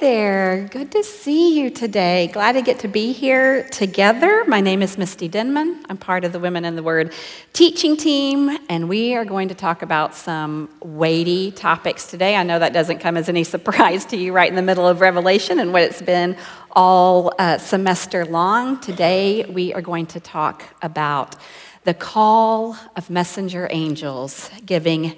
there. Good to see you today. Glad to get to be here together. My name is Misty Denman. I'm part of the Women in the Word teaching team, and we are going to talk about some weighty topics today. I know that doesn't come as any surprise to you right in the middle of Revelation and what it's been all uh, semester long. Today, we are going to talk about the call of messenger angels giving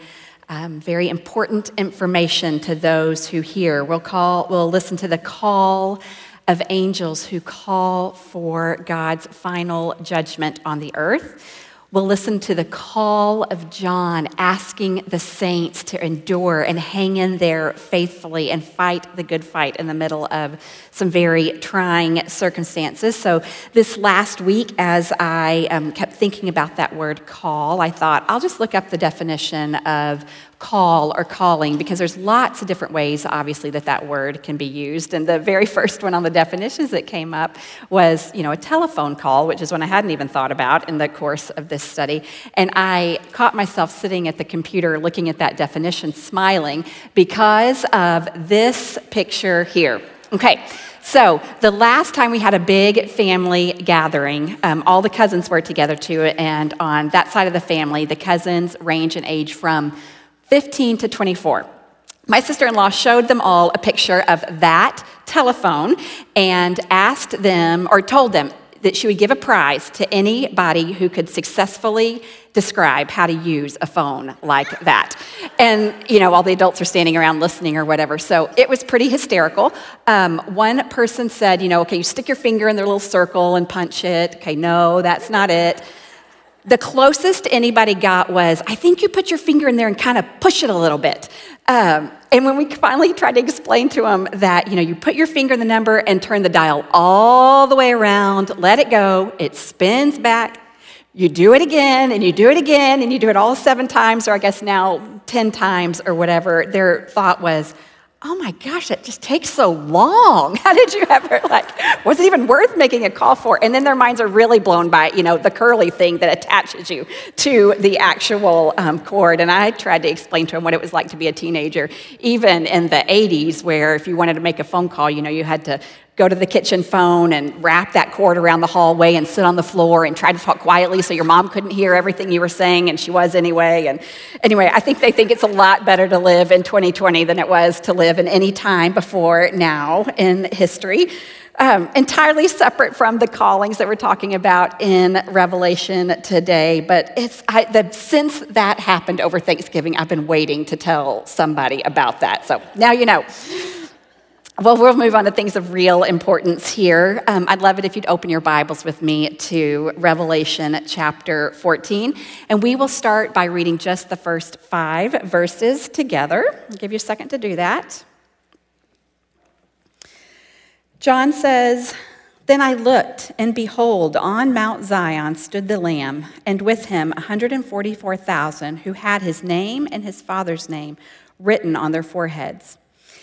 um, very important information to those who hear. We'll, call, we'll listen to the call of angels who call for God's final judgment on the earth. We'll listen to the call of John asking the saints to endure and hang in there faithfully and fight the good fight in the middle of some very trying circumstances. So, this last week, as I um, kept thinking about that word call, I thought I'll just look up the definition of call or calling because there's lots of different ways obviously that that word can be used. And the very first one on the definitions that came up was you know a telephone call which is one i hadn't even thought about in the course of this study. And i caught myself sitting at the computer looking at that definition smiling because of this picture here. Okay so, the last time we had a big family gathering, um, all the cousins were together too, and on that side of the family, the cousins range in age from 15 to 24. My sister in law showed them all a picture of that telephone and asked them, or told them, that she would give a prize to anybody who could successfully describe how to use a phone like that. And, you know, all the adults are standing around listening or whatever. So it was pretty hysterical. Um, one person said, you know, okay, you stick your finger in their little circle and punch it. Okay, no, that's not it. The closest anybody got was, I think you put your finger in there and kind of push it a little bit. Um, and when we finally tried to explain to them that, you know, you put your finger in the number and turn the dial all the way around, let it go, it spins back, you do it again and you do it again and you do it all seven times, or I guess now 10 times or whatever, their thought was, oh my gosh, that just takes so long. How did you ever, like, was it even worth making a call for? And then their minds are really blown by, you know, the curly thing that attaches you to the actual um, cord. And I tried to explain to them what it was like to be a teenager, even in the 80s, where if you wanted to make a phone call, you know, you had to go to the kitchen phone and wrap that cord around the hallway and sit on the floor and try to talk quietly so your mom couldn't hear everything you were saying, and she was anyway. And anyway, I think they think it's a lot better to live in 2020 than it was to live in any time before now in history. Um, entirely separate from the callings that we're talking about in Revelation today. But it's I, the, since that happened over Thanksgiving, I've been waiting to tell somebody about that. So now you know. Well, we'll move on to things of real importance here. Um, I'd love it if you'd open your Bibles with me to Revelation chapter 14. And we will start by reading just the first five verses together. I'll give you a second to do that. John says, Then I looked, and behold, on Mount Zion stood the Lamb, and with him 144,000 who had his name and his father's name written on their foreheads.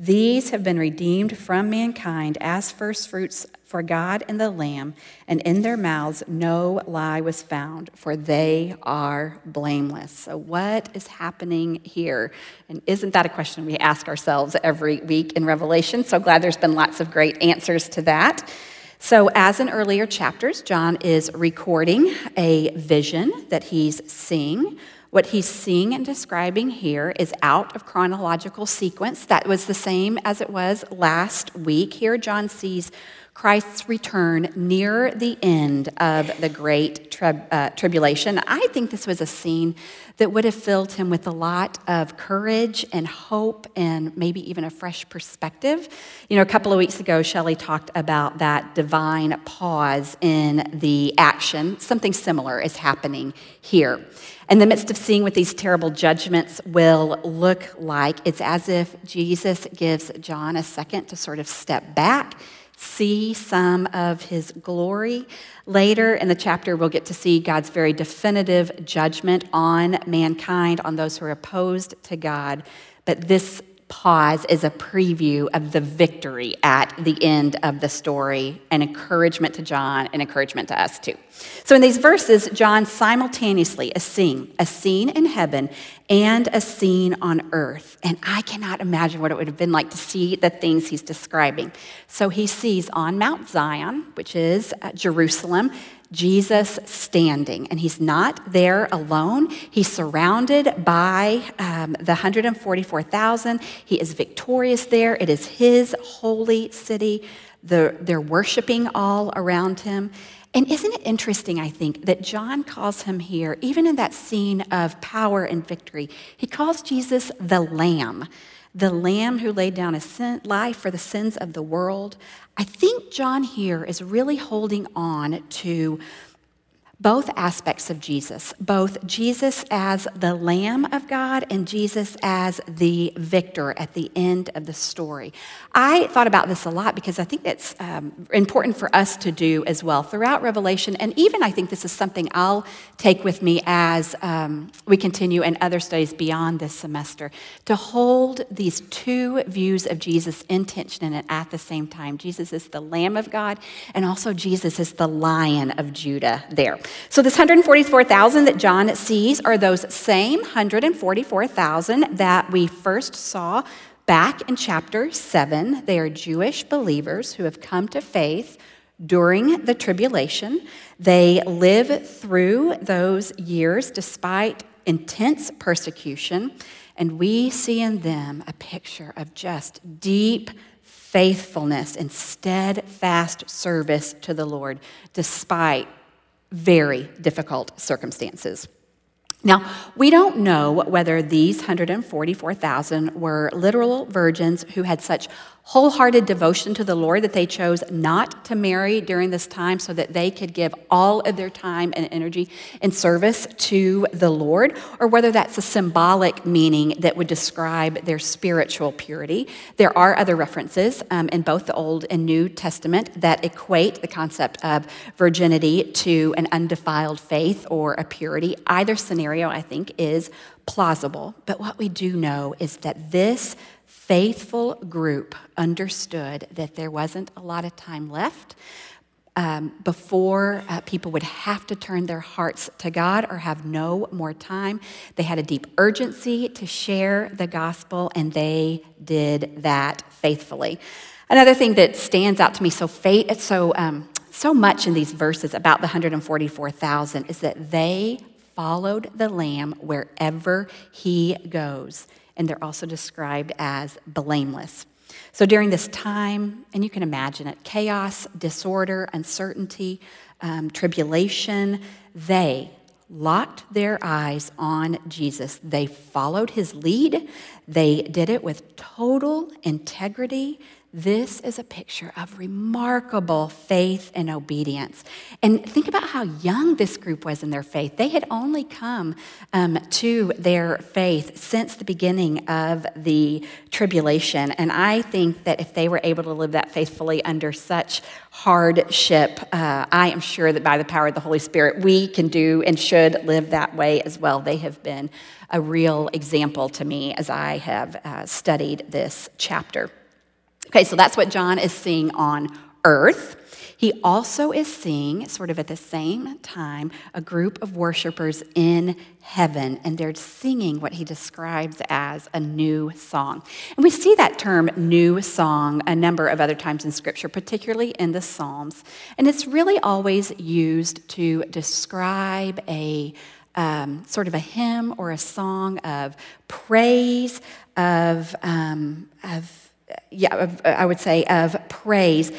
These have been redeemed from mankind as firstfruits for God and the Lamb, and in their mouths no lie was found, for they are blameless. So, what is happening here? And isn't that a question we ask ourselves every week in Revelation? So glad there's been lots of great answers to that. So, as in earlier chapters, John is recording a vision that he's seeing what he's seeing and describing here is out of chronological sequence. That was the same as it was last week. Here, John sees Christ's return near the end of the great uh, tribulation. I think this was a scene that would have filled him with a lot of courage and hope and maybe even a fresh perspective. You know, a couple of weeks ago, Shelley talked about that divine pause in the action. Something similar is happening here. In the midst of seeing what these terrible judgments will look like, it's as if Jesus gives John a second to sort of step back see some of his glory. Later in the chapter, we'll get to see God's very definitive judgment on mankind, on those who are opposed to God. But this pause is a preview of the victory at the end of the story, an encouragement to John, an encouragement to us too. So in these verses, John simultaneously is seeing a scene in heaven and a scene on earth. And I cannot imagine what it would have been like to see the things he's describing. So he sees on Mount Zion, which is Jerusalem, Jesus standing, and he's not there alone. He's surrounded by um, the 144,000. He is victorious there. It is his holy city. The, they're worshiping all around him. And isn't it interesting, I think, that John calls him here, even in that scene of power and victory, he calls Jesus the Lamb the Lamb who laid down his life for the sins of the world. I think John here is really holding on to both aspects of Jesus, both Jesus as the Lamb of God and Jesus as the victor at the end of the story. I thought about this a lot because I think it's um, important for us to do as well throughout Revelation, and even I think this is something I'll take with me as um, we continue in other studies beyond this semester to hold these two views of Jesus in tension and at the same time. Jesus is the Lamb of God, and also Jesus is the Lion of Judah there. So, this 144,000 that John sees are those same 144,000 that we first saw back in chapter 7. They are Jewish believers who have come to faith during the tribulation. They live through those years despite intense persecution, and we see in them a picture of just deep faithfulness and steadfast service to the Lord despite very difficult circumstances. Now, we don't know whether these 144,000 were literal virgins who had such wholehearted devotion to the Lord that they chose not to marry during this time so that they could give all of their time and energy in service to the Lord, or whether that's a symbolic meaning that would describe their spiritual purity. There are other references um, in both the Old and New Testament that equate the concept of virginity to an undefiled faith or a purity. Either scenario, I think, is plausible. But what we do know is that this faithful group understood that there wasn't a lot of time left um, before uh, people would have to turn their hearts to God or have no more time. They had a deep urgency to share the gospel, and they did that faithfully. Another thing that stands out to me so fate, so um, so much in these verses about the 144,000 is that they followed the Lamb wherever he goes and they're also described as blameless. So during this time, and you can imagine it chaos, disorder, uncertainty, um, tribulation they locked their eyes on Jesus. They followed his lead, they did it with total integrity this is a picture of remarkable faith and obedience. And think about how young this group was in their faith. They had only come um, to their faith since the beginning of the tribulation. And I think that if they were able to live that faithfully under such hardship, uh, I am sure that by the power of the Holy Spirit, we can do and should live that way as well. They have been a real example to me as I have uh, studied this chapter. Okay, so that's what John is seeing on earth. He also is seeing, sort of at the same time, a group of worshipers in heaven, and they're singing what he describes as a new song. And we see that term new song a number of other times in Scripture, particularly in the Psalms. And it's really always used to describe a um, sort of a hymn or a song of praise, of, um, of yeah, uh, I would say, of praise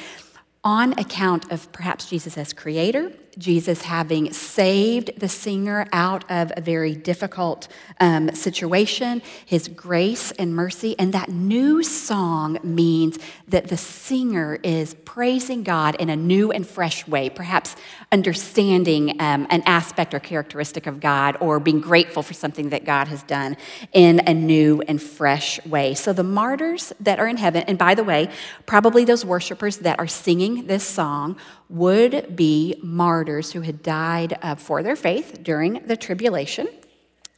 on account of perhaps Jesus as creator, Jesus having saved the singer out of a very difficult um, situation, his grace and mercy. And that new song means that the singer is praising God in a new and fresh way, perhaps understanding um, an aspect or characteristic of God or being grateful for something that God has done in a new and fresh way. So the martyrs that are in heaven, and by the way, probably those worshipers that are singing this song would be martyrs who had died uh, for their faith during the tribulation.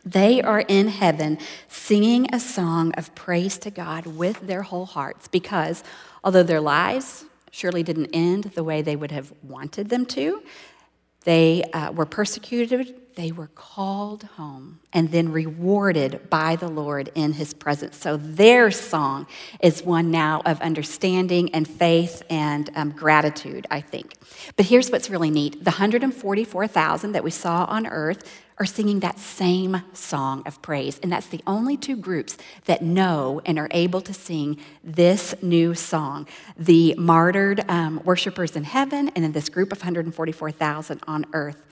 They are in heaven singing a song of praise to God with their whole hearts because although their lives surely didn't end the way they would have wanted them to, they uh, were persecuted, they were called home, and then rewarded by the Lord in his presence. So their song is one now of understanding and faith and um, gratitude, I think. But here's what's really neat the 144,000 that we saw on earth are singing that same song of praise. And that's the only two groups that know and are able to sing this new song the martyred um, worshipers in heaven, and then this group of 144,000 on earth.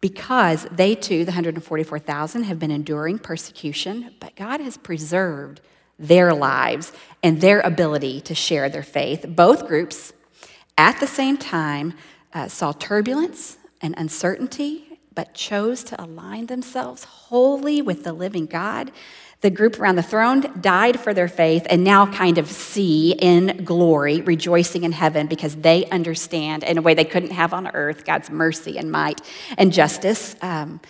Because they too, the 144,000, have been enduring persecution, but God has preserved their lives and their ability to share their faith. Both groups, at the same time, uh, saw turbulence and uncertainty but chose to align themselves wholly with the living God. The group around the throne died for their faith and now kind of see in glory, rejoicing in heaven because they understand in a way they couldn't have on earth God's mercy and might and justice. Um,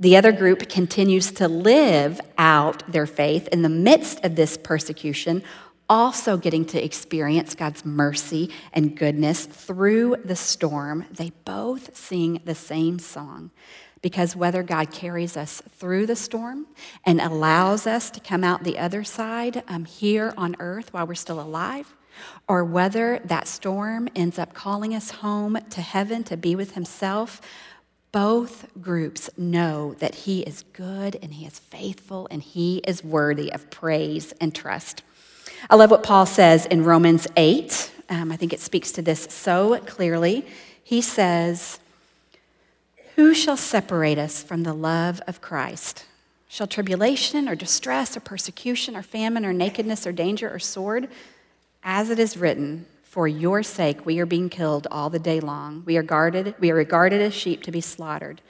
the other group continues to live out their faith in the midst of this persecution, also getting to experience God's mercy and goodness through the storm, they both sing the same song. Because whether God carries us through the storm and allows us to come out the other side um, here on earth while we're still alive, or whether that storm ends up calling us home to heaven to be with Himself, both groups know that He is good and He is faithful and He is worthy of praise and trust. I love what Paul says in Romans 8. Um, I think it speaks to this so clearly. He says, Who shall separate us from the love of Christ? Shall tribulation or distress or persecution or famine or nakedness or danger or sword? As it is written, for your sake we are being killed all the day long. We are guarded, we are regarded as sheep to be slaughtered.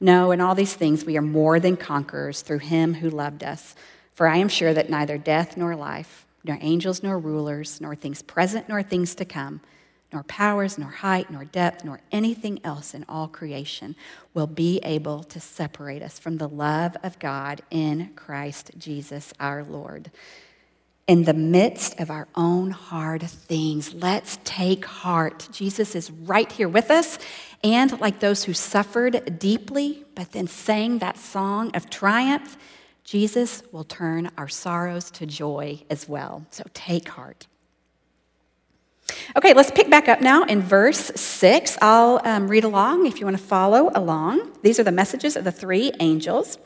No, in all these things we are more than conquerors through him who loved us. For I am sure that neither death nor life nor angels, nor rulers, nor things present, nor things to come, nor powers, nor height, nor depth, nor anything else in all creation will be able to separate us from the love of God in Christ Jesus our Lord. In the midst of our own hard things, let's take heart. Jesus is right here with us. And like those who suffered deeply, but then sang that song of triumph, Jesus will turn our sorrows to joy as well. So take heart. Okay, let's pick back up now in verse 6. I'll um, read along if you want to follow along. These are the messages of the three angels.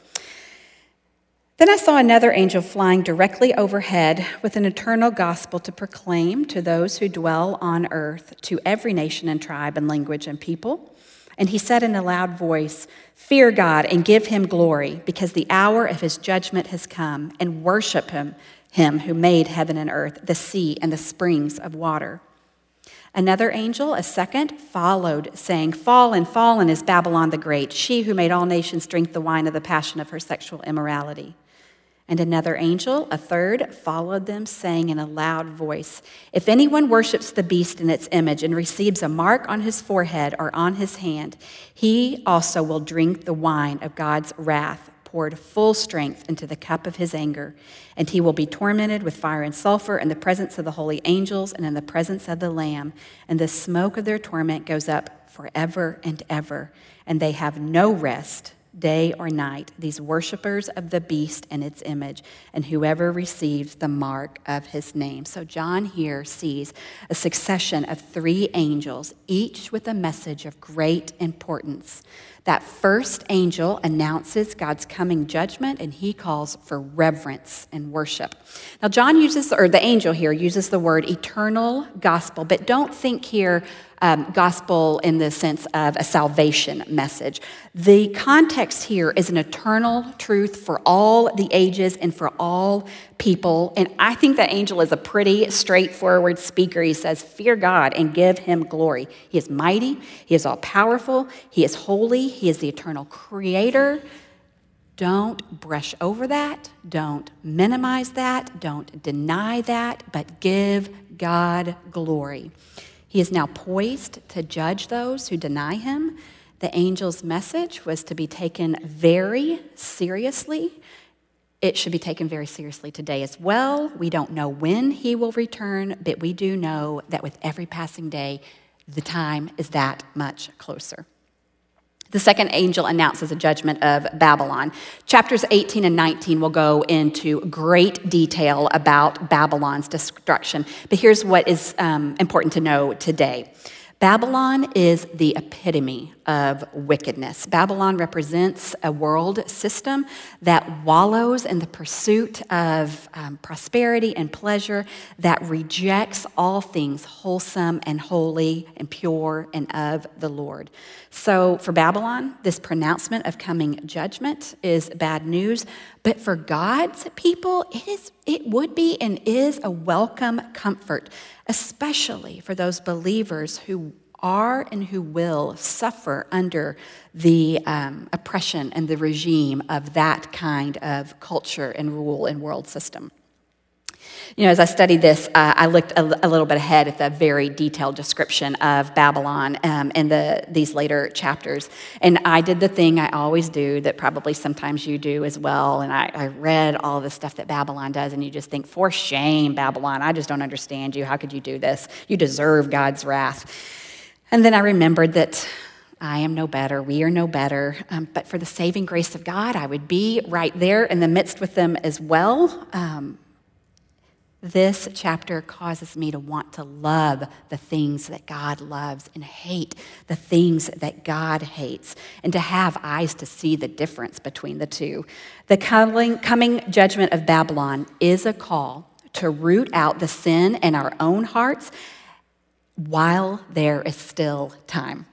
Then I saw another angel flying directly overhead with an eternal gospel to proclaim to those who dwell on earth, to every nation and tribe and language and people. And he said in a loud voice, Fear God and give him glory, because the hour of his judgment has come, and worship him, him who made heaven and earth, the sea, and the springs of water. Another angel, a second, followed, saying, Fallen, fallen is Babylon the Great, she who made all nations drink the wine of the passion of her sexual immorality. And another angel, a third, followed them, saying in a loud voice If anyone worships the beast in its image and receives a mark on his forehead or on his hand, he also will drink the wine of God's wrath, poured full strength into the cup of his anger. And he will be tormented with fire and sulfur in the presence of the holy angels and in the presence of the Lamb. And the smoke of their torment goes up forever and ever. And they have no rest day or night, these worshippers of the beast and its image, and whoever receives the mark of his name. So, John here sees a succession of three angels, each with a message of great importance. That first angel announces God's coming judgment, and he calls for reverence and worship. Now, John uses, or the angel here uses the word eternal gospel, but don't think here um, gospel in the sense of a salvation message. The context here is an eternal truth for all the ages and for all people. And I think that angel is a pretty straightforward speaker. He says, Fear God and give him glory. He is mighty, he is all powerful, he is holy, he is the eternal creator. Don't brush over that. Don't minimize that. Don't deny that, but give God glory. He is now poised to judge those who deny him. The angel's message was to be taken very seriously. It should be taken very seriously today as well. We don't know when he will return, but we do know that with every passing day, the time is that much closer. The second angel announces a judgment of Babylon. Chapters 18 and 19 will go into great detail about Babylon's destruction. But here's what is um, important to know today Babylon is the epitome of wickedness. Babylon represents a world system that wallows in the pursuit of um, prosperity and pleasure, that rejects all things wholesome and holy and pure and of the Lord. So, for Babylon, this pronouncement of coming judgment is bad news. But for God's people, it, is, it would be and is a welcome comfort, especially for those believers who are and who will suffer under the um, oppression and the regime of that kind of culture and rule and world system. You know, as I studied this, uh, I looked a, little bit ahead at the very detailed description of Babylon um, in the, these later chapters. And I did the thing I always do that probably sometimes you do as well. And I, I read all the stuff that Babylon does, and you just think, for shame, Babylon, I just don't understand you. How could you do this? You deserve God's wrath. And then I remembered that I am no better, we are no better, um, but for the saving grace of God, I would be right there in the midst with them as well. Um, this chapter causes me to want to love the things that God loves and hate the things that God hates, and to have eyes to see the difference between the two. The coming, coming judgment of Babylon is a call to root out the sin in our own hearts while there is still time.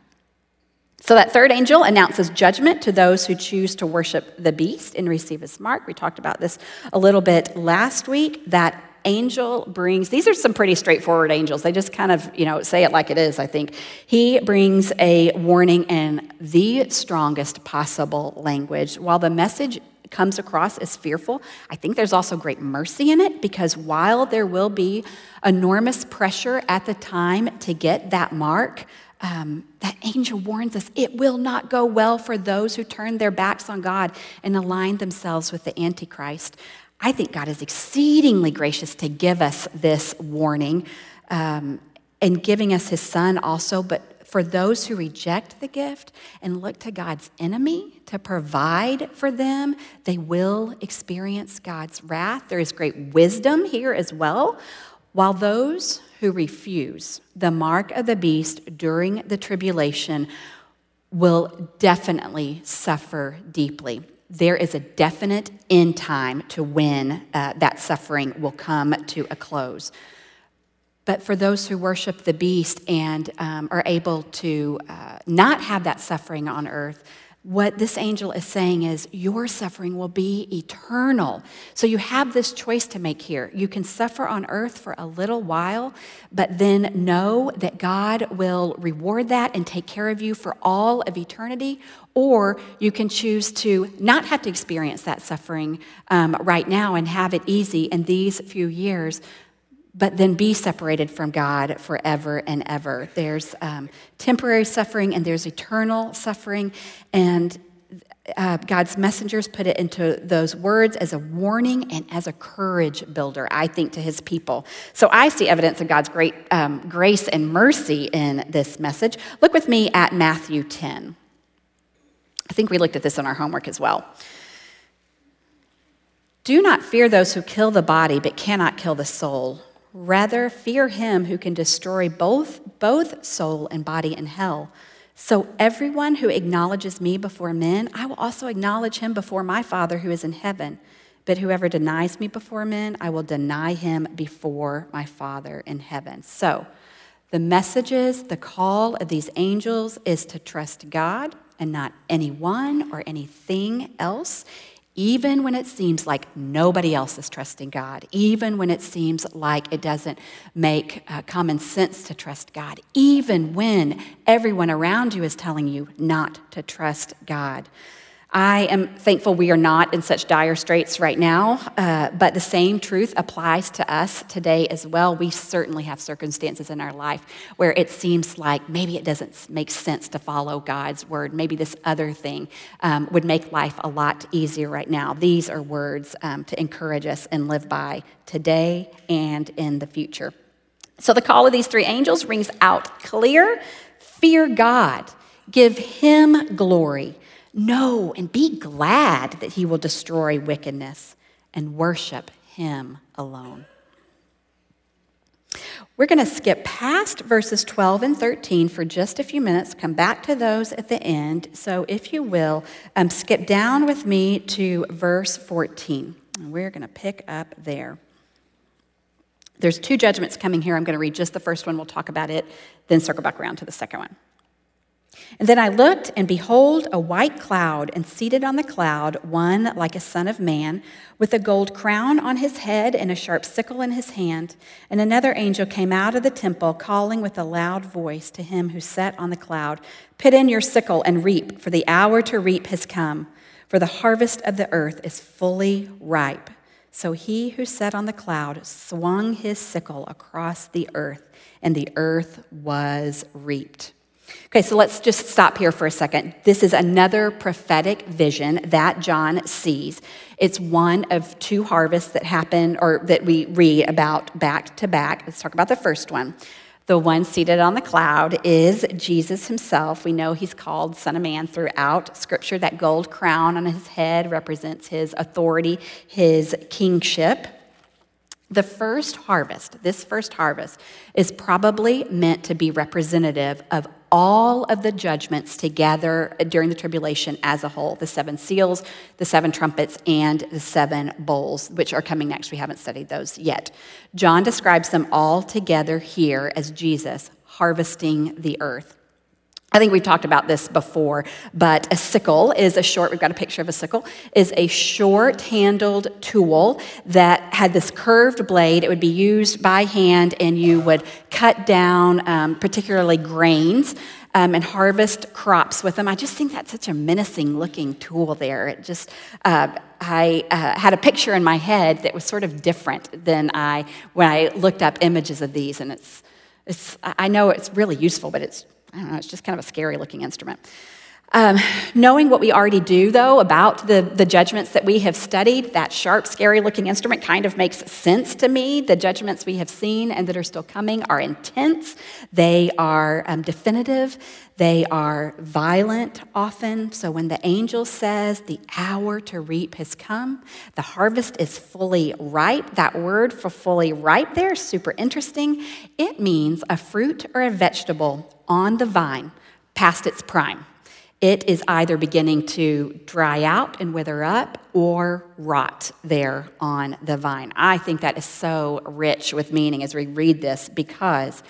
So, that third angel announces judgment to those who choose to worship the beast and receive his mark. We talked about this a little bit last week. That angel brings, these are some pretty straightforward angels. They just kind of, you know, say it like it is, I think. He brings a warning in the strongest possible language. While the message comes across as fearful, I think there's also great mercy in it because while there will be enormous pressure at the time to get that mark, um, that angel warns us it will not go well for those who turn their backs on God and align themselves with the Antichrist. I think God is exceedingly gracious to give us this warning um, and giving us his son also, but for those who reject the gift and look to God's enemy to provide for them, they will experience God's wrath. There is great wisdom here as well. While those who refuse the mark of the beast during the tribulation will definitely suffer deeply. There is a definite end time to when uh, that suffering will come to a close. But for those who worship the beast and um, are able to uh, not have that suffering on earth, what this angel is saying is, your suffering will be eternal. So you have this choice to make here. You can suffer on earth for a little while, but then know that God will reward that and take care of you for all of eternity. Or you can choose to not have to experience that suffering um, right now and have it easy in these few years, but then be separated from God forever and ever. There's um, temporary suffering and there's eternal suffering. And uh, God's messengers put it into those words as a warning and as a courage builder, I think, to his people. So I see evidence of God's great um, grace and mercy in this message. Look with me at Matthew 10. I think we looked at this in our homework as well. Do not fear those who kill the body but cannot kill the soul Rather, fear him who can destroy both, both soul and body in hell. So, everyone who acknowledges me before men, I will also acknowledge him before my Father who is in heaven. But whoever denies me before men, I will deny him before my Father in heaven. So, The messages, the call of these angels is to trust God and not anyone or anything else, even when it seems like nobody else is trusting God, even when it seems like it doesn't make uh, common sense to trust God, even when everyone around you is telling you not to trust God. I am thankful we are not in such dire straits right now, uh, but the same truth applies to us today as well. We certainly have circumstances in our life where it seems like maybe it doesn't make sense to follow God's word. Maybe this other thing um, would make life a lot easier right now. These are words um, to encourage us and live by today and in the future. So the call of these three angels rings out clear fear God, give him glory. Know and be glad that he will destroy wickedness and worship him alone. We're going to skip past verses 12 and 13 for just a few minutes, come back to those at the end. So, if you will, um, skip down with me to verse 14. And we're going to pick up there. There's two judgments coming here. I'm going to read just the first one. We'll talk about it, then circle back around to the second one. And then I looked, and behold, a white cloud, and seated on the cloud, one like a son of man, with a gold crown on his head and a sharp sickle in his hand. And another angel came out of the temple, calling with a loud voice to him who sat on the cloud Put in your sickle and reap, for the hour to reap has come, for the harvest of the earth is fully ripe. So he who sat on the cloud swung his sickle across the earth, and the earth was reaped. Okay, so let's just stop here for a second. This is another prophetic vision that John sees. It's one of two harvests that happen or that we read about back to back. Let's talk about the first one. The one seated on the cloud is Jesus himself. We know he's called Son of Man throughout Scripture. That gold crown on his head represents his authority, his kingship. The first harvest, this first harvest, is probably meant to be representative of all of the judgments together during the tribulation as a whole the seven seals, the seven trumpets, and the seven bowls, which are coming next. We haven't studied those yet. John describes them all together here as Jesus harvesting the earth. I think we've talked about this before, but a sickle is a short, we've got a picture of a sickle, is a short handled tool that had this curved blade. It would be used by hand, and you would cut down um, particularly grains um, and harvest crops with them. I just think that's such a menacing looking tool there. It just, uh, I uh, had a picture in my head that was sort of different than I, when I looked up images of these, and it's, it's, I know it's really useful, but it's I don't know, it's just kind of a scary looking instrument. Um, knowing what we already do, though, about the, the judgments that we have studied, that sharp, scary looking instrument kind of makes sense to me. The judgments we have seen and that are still coming are intense, they are um, definitive, they are violent often. So when the angel says the hour to reap has come, the harvest is fully ripe. That word for fully ripe there super interesting. It means a fruit or a vegetable on the vine past its prime. It is either beginning to dry out and wither up or rot there on the vine. I think that is so rich with meaning as we read this because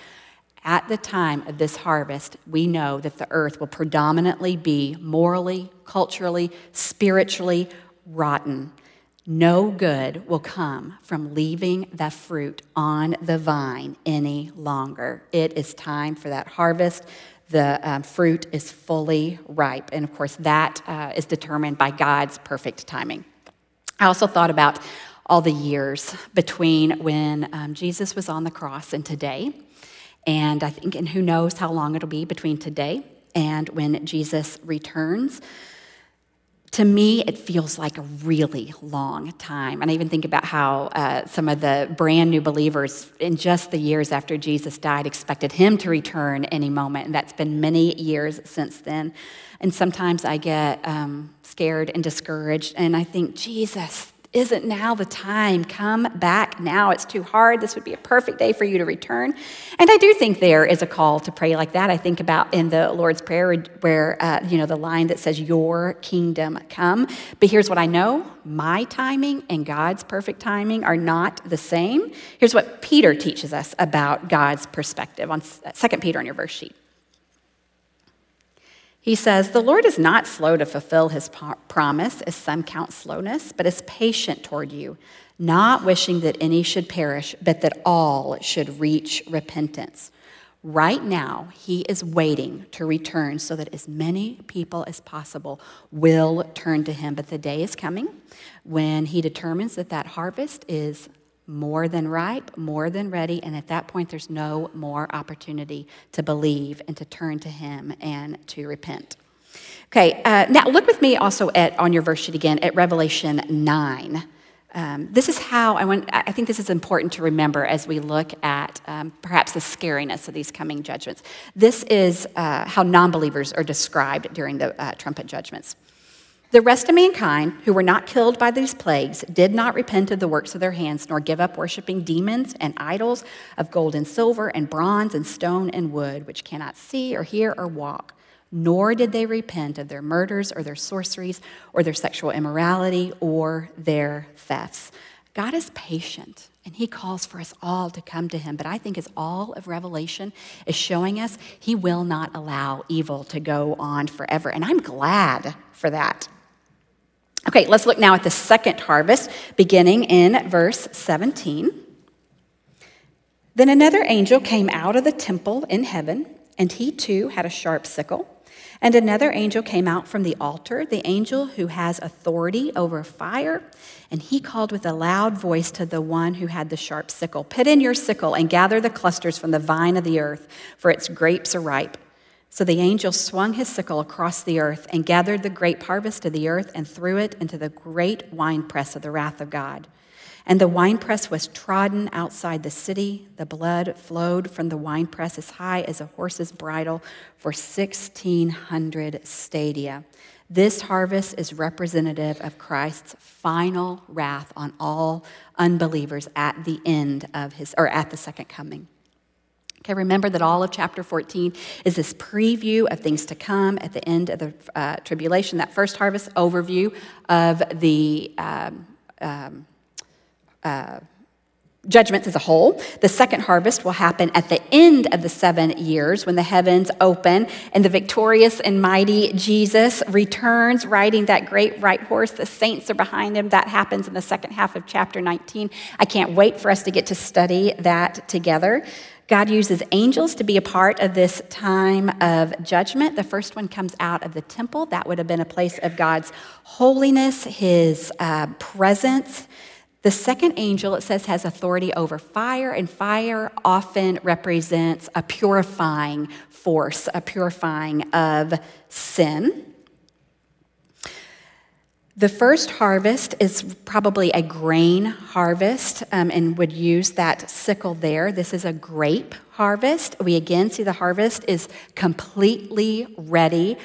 at the time of this harvest, we know that the earth will predominantly be morally, culturally, spiritually rotten. No good will come from leaving the fruit on the vine any longer. It is time for that harvest. The um, fruit is fully ripe. And of course, that uh, is determined by God's perfect timing. I also thought about all the years between when um, Jesus was on the cross and today. And I think, and who knows how long it'll be between today and when Jesus returns to me, it feels like a really long time. And I even think about how uh, some of the brand new believers in just the years after Jesus died expected him to return any moment. And that's been many years since then. And sometimes I get um, scared and discouraged. And I think, Jesus, isn't now the time. Come back now. It's too hard. This would be a perfect day for you to return. And I do think there is a call to pray like that. I think about in the Lord's Prayer where, uh, you know, the line that says, Your kingdom come. But here's what I know my timing and God's perfect timing are not the same. Here's what Peter teaches us about God's perspective on 2 Peter on your verse sheet. He says, The Lord is not slow to fulfill his promise, as some count slowness, but is patient toward you, not wishing that any should perish, but that all should reach repentance. Right now, he is waiting to return so that as many people as possible will turn to him. But the day is coming when he determines that that harvest is more than ripe, more than ready, and at that point, there's no more opportunity to believe and to turn to Him and to repent. Okay, uh, now look with me also at on your verse sheet again at Revelation nine. Um, this is how I want. I think this is important to remember as we look at um, perhaps the scariness of these coming judgments. This is uh, how non-believers are described during the uh, trumpet judgments. The rest of mankind, who were not killed by these plagues, did not repent of the works of their hands, nor give up worshiping demons and idols of gold and silver and bronze and stone and wood, which cannot see or hear or walk. Nor did they repent of their murders or their sorceries or their sexual immorality or their thefts. God is patient and he calls for us all to come to him. But I think as all of Revelation is showing us, he will not allow evil to go on forever. And I'm glad for that. Okay, let's look now at the second harvest, beginning in verse 17. Then another angel came out of the temple in heaven, and he too had a sharp sickle. And another angel came out from the altar, the angel who has authority over fire. And he called with a loud voice to the one who had the sharp sickle Put in your sickle and gather the clusters from the vine of the earth, for its grapes are ripe. So the angel swung his sickle across the earth and gathered the grape harvest of the earth and threw it into the great winepress of the wrath of God. And the winepress was trodden outside the city. The blood flowed from the winepress as high as a horse's bridle for 1,600 stadia. This harvest is representative of Christ's final wrath on all unbelievers at the end of his, or at the second coming. Okay, remember that all of chapter 14 is this preview of things to come at the end of the uh, tribulation, that first harvest overview of the um, um, uh, judgments as a whole. The second harvest will happen at the end of the seven years when the heavens open and the victorious and mighty Jesus returns riding that great white horse. The saints are behind him. That happens in the second half of chapter 19. I can't wait for us to get to study that together. God uses angels to be a part of this time of judgment. The first one comes out of the temple. That would have been a place of God's holiness, his uh, presence. The second angel, it says, has authority over fire, and fire often represents a purifying force, a purifying of sin. The first harvest is probably a grain harvest um, and would use that sickle there. This is a grape harvest. We again see the harvest is completely ready,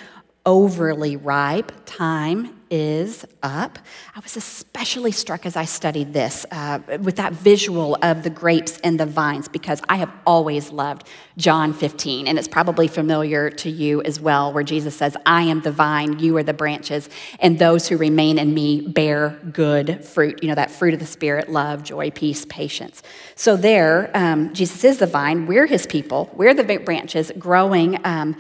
overly ripe. Time is up. I was especially struck as I studied this uh, with that visual of the grapes and the vines because I have always loved John 15, and it's probably familiar to you as well, where Jesus says, I am the vine, you are the branches, and those who remain in me bear good fruit. You know, that fruit of the Spirit love, joy, peace, patience. So there, um, Jesus is the vine, we're his people, we're the branches growing. Um,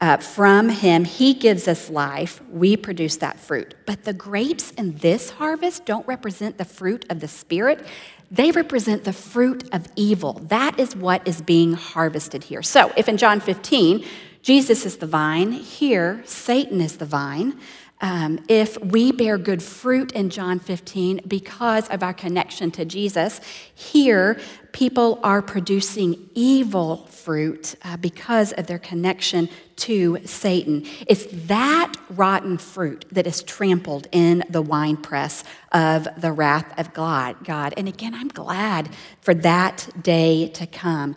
uh, from him, he gives us life. We produce that fruit. But the grapes in this harvest don't represent the fruit of the Spirit, they represent the fruit of evil. That is what is being harvested here. So, if in John 15, Jesus is the vine, here, Satan is the vine. Um, if we bear good fruit in John 15 because of our connection to Jesus, here people are producing evil fruit uh, because of their connection to Satan. It's that rotten fruit that is trampled in the winepress of the wrath of God. God. And again, I'm glad for that day to come.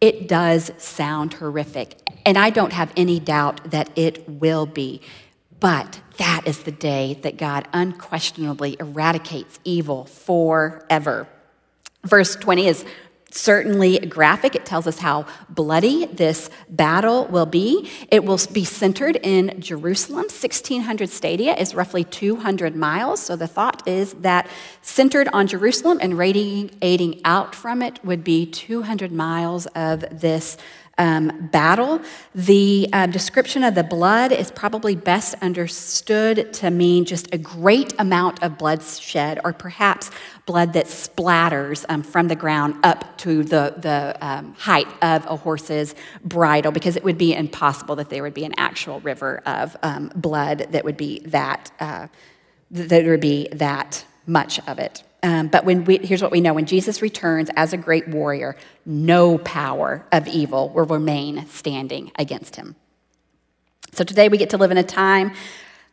It does sound horrific, and I don't have any doubt that it will be. But that is the day that God unquestionably eradicates evil forever. Verse 20 is certainly graphic. It tells us how bloody this battle will be. It will be centered in Jerusalem. 1600 stadia is roughly 200 miles. So the thought is that centered on Jerusalem and radiating out from it would be 200 miles of this um, battle. The uh, description of the blood is probably best understood to mean just a great amount of bloodshed, or perhaps blood that splatters um, from the ground up to the, the um, height of a horse's bridle, because it would be impossible that there would be an actual river of um, blood that would be that, uh, that would be that much of it. Um, but when we, here's what we know when Jesus returns as a great warrior, no power of evil will remain standing against him. So today we get to live in a time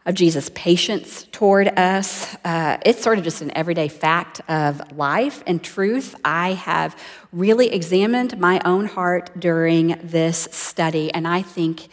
of Jesus' patience toward us. Uh, it's sort of just an everyday fact of life and truth. I have really examined my own heart during this study, and I think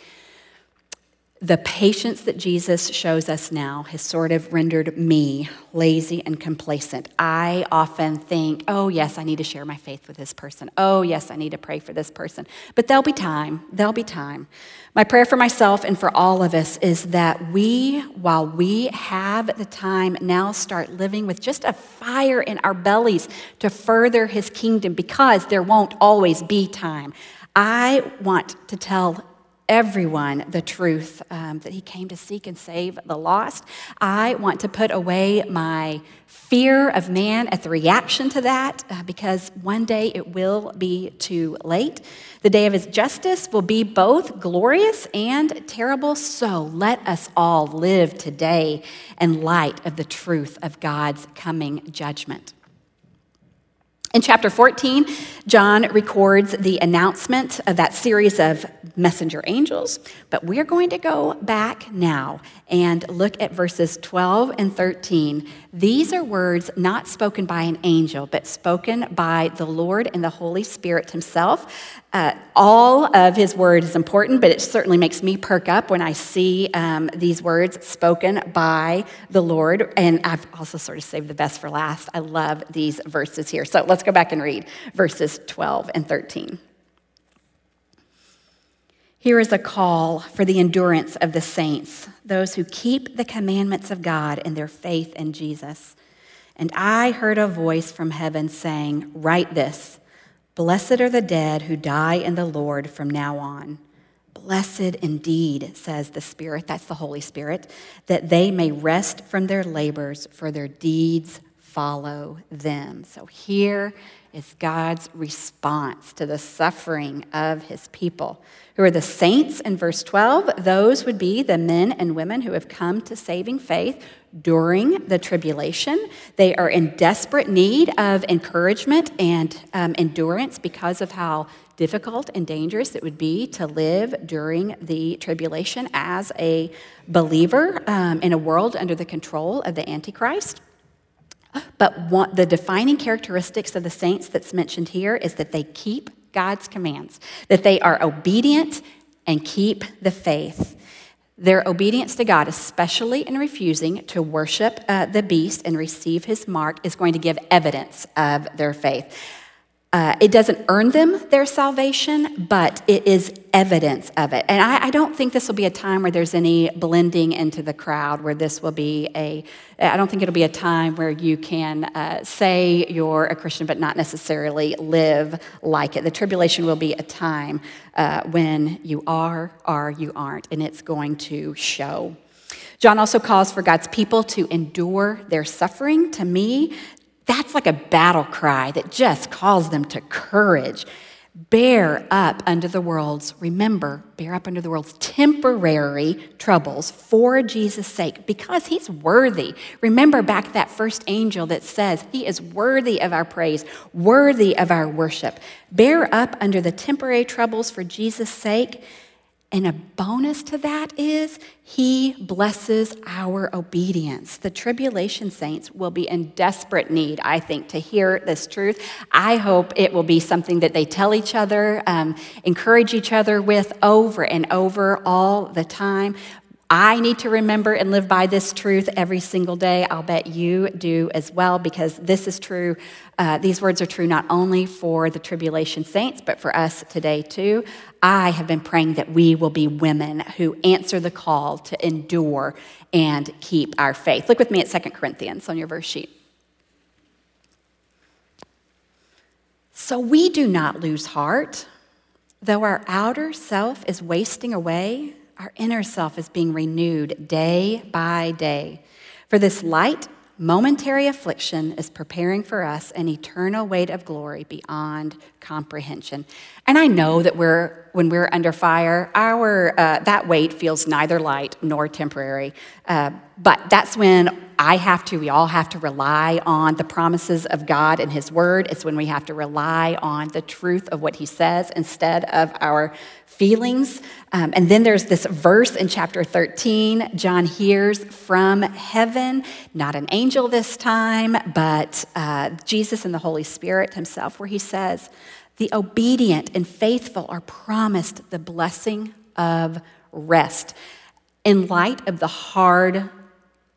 the patience that Jesus shows us now has sort of rendered me lazy and complacent. I often think, oh, yes, I need to share my faith with this person. Oh, yes, I need to pray for this person. But there'll be time. There'll be time. My prayer for myself and for all of us is that we, while we have the time, now start living with just a fire in our bellies to further his kingdom because there won't always be time. I want to tell everyone the truth um, that he came to seek and save the lost. I want to put away my fear of man at the reaction to that uh, because one day it will be too late. The day of his justice will be both glorious and terrible. So let us all live today in light of the truth of God's coming judgment. In chapter 14, John records the announcement of that series of messenger angels, but we're going to go back now and look at verses 12 and 13. These are words not spoken by an angel, but spoken by the Lord and the Holy Spirit Himself. Uh, all of His word is important, but it certainly makes me perk up when I see um, these words spoken by the Lord. And I've also sort of saved the best for last. I love these verses here. So let's go back and read verses 12 and 13. Here is a call for the endurance of the saints, those who keep the commandments of God in their faith in Jesus. And I heard a voice from heaven saying, Write this Blessed are the dead who die in the Lord from now on. Blessed indeed, says the Spirit, that's the Holy Spirit, that they may rest from their labors, for their deeds follow them. So here is God's response to the suffering of his people. Who are the saints in verse 12? Those would be the men and women who have come to saving faith during the tribulation. They are in desperate need of encouragement and um, endurance because of how difficult and dangerous it would be to live during the tribulation as a believer um, in a world under the control of the Antichrist. But one, the defining characteristics of the saints that's mentioned here is that they keep God's commands, that they are obedient and keep the faith. Their obedience to God, especially in refusing to worship uh, the beast and receive his mark, is going to give evidence of their faith. Uh, it doesn't earn them their salvation, but it is evidence of it. And I, I, don't think this will be a time where there's any blending into the crowd, where this will be a, I don't think it'll be a time where you can uh, say you're a Christian but not necessarily live like it. The tribulation will be a time uh, when you are or you aren't, and it's going to show. John also calls for God's people to endure their suffering. To me, that's like a battle cry that just calls them to courage. Bear up under the world's, remember, bear up under the world's temporary troubles for Jesus' sake because he's worthy. Remember back that first angel that says he is worthy of our praise, worthy of our worship. Bear up under the temporary troubles for Jesus' sake and a bonus to that is he blesses our obedience. The tribulation saints will be in desperate need, I think, to hear this truth. I hope it will be something that they tell each other, um, encourage each other with over and over all the time. I need to remember and live by this truth every single day. I'll bet you do as well, because this is true. Uh, these words are true not only for the tribulation saints, but for us today too. I have been praying that we will be women who answer the call to endure and keep our faith. Look with me at 2 Corinthians on your verse sheet. So we do not lose heart, though our outer self is wasting away our inner self is being renewed day by day. For this light, momentary affliction is preparing for us an eternal weight of glory beyond comprehension. And I know that we're, when we're under fire, our, uh, that weight feels neither light nor temporary. Uh, but that's when I have to, we all have to rely on the promises of God and His Word. It's when we have to rely on the truth of what He says instead of our feelings. Um, and then there's this verse in chapter 13. John hears from heaven, not an angel this time, but uh, Jesus and the Holy Spirit Himself, where He says, The obedient and faithful are promised the blessing of rest. In light of the hard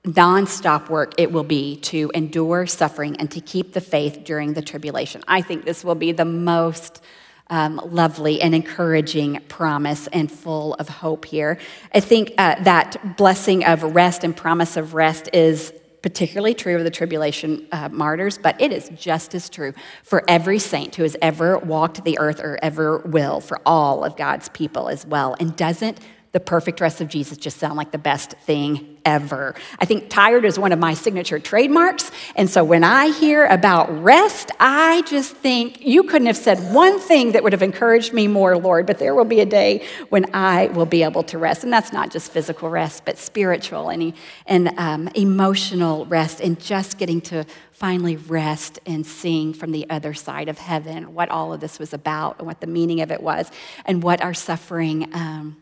nonstop work it will be to endure suffering and to keep the faith during the tribulation. I think this will be the most um, lovely and encouraging promise and full of hope here. I think uh, that blessing of rest and promise of rest is particularly true of the tribulation uh, martyrs, but it is just as true for every saint who has ever walked the earth or ever will, for all of God's people as well. And doesn't the perfect rest of Jesus just sound like the best thing ever. I think tired is one of my signature trademarks. And so when I hear about rest, I just think you couldn't have said one thing that would have encouraged me more, Lord, but there will be a day when I will be able to rest. And that's not just physical rest, but spiritual and, and um, emotional rest, and just getting to finally rest and seeing from the other side of heaven what all of this was about and what the meaning of it was and what our suffering. Um,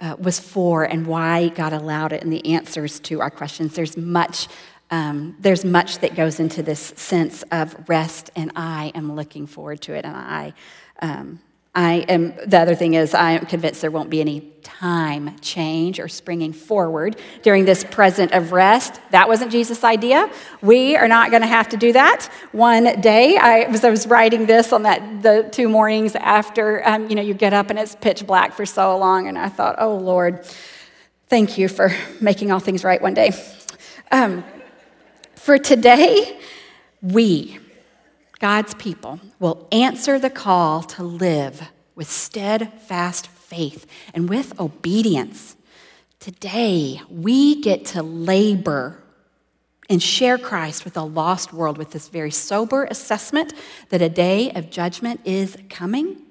uh, was for and why God allowed it and the answers to our questions. There's much, um, there's much that goes into this sense of rest, and I am looking forward to it. And I, um, I am, the other thing is, I am convinced there won't be any time change or springing forward during this present of rest. That wasn't Jesus' idea. We are not going to have to do that. One day, I was, I was writing this on that the two mornings after, um, you know, you get up and it's pitch black for so long, and I thought, oh Lord, thank you for making all things right one day. Um, for today, we God's people will answer the call to live with steadfast faith and with obedience. Today, we get to labor and share Christ with a lost world with this very sober assessment that a day of judgment is coming.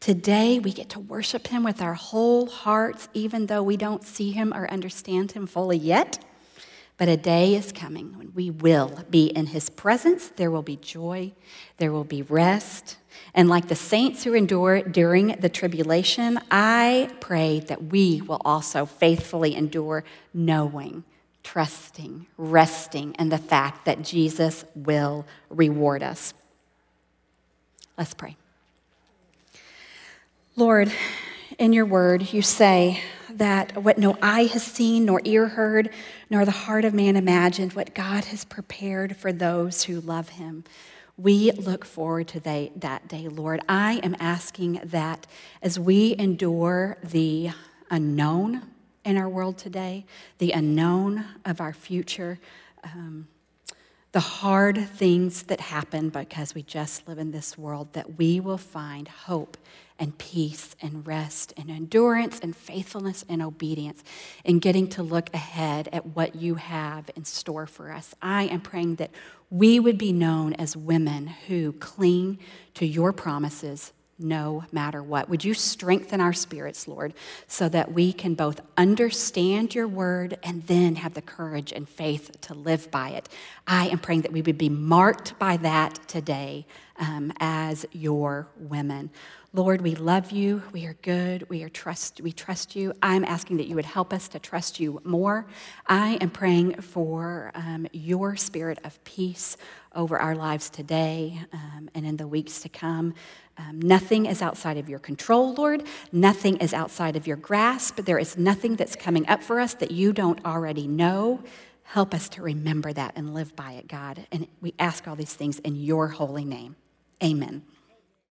Today, we get to worship Him with our whole hearts, even though we don't see Him or understand Him fully yet. But a day is coming when we will be in his presence. There will be joy, there will be rest. And like the saints who endure during the tribulation, I pray that we will also faithfully endure, knowing, trusting, resting in the fact that Jesus will reward us. Let's pray. Lord, in your word, you say, that what no eye has seen, nor ear heard, nor the heart of man imagined, what God has prepared for those who love him. We look forward to they, that day, Lord. I am asking that as we endure the unknown in our world today, the unknown of our future, um, the hard things that happen because we just live in this world, that we will find hope and peace and rest and endurance and faithfulness and obedience in getting to look ahead at what you have in store for us. I am praying that we would be known as women who cling to your promises no matter what. Would you strengthen our spirits, Lord, so that we can both understand your word and then have the courage and faith to live by it? I am praying that we would be marked by that today um, as your women. Lord, we love you. We are good. We are trust. We trust you. I'm asking that you would help us to trust you more. I am praying for um, your spirit of peace over our lives today um, and in the weeks to come. Um, nothing is outside of your control, Lord. Nothing is outside of your grasp. There is nothing that's coming up for us that you don't already know. Help us to remember that and live by it, God. And we ask all these things in your holy name. Amen.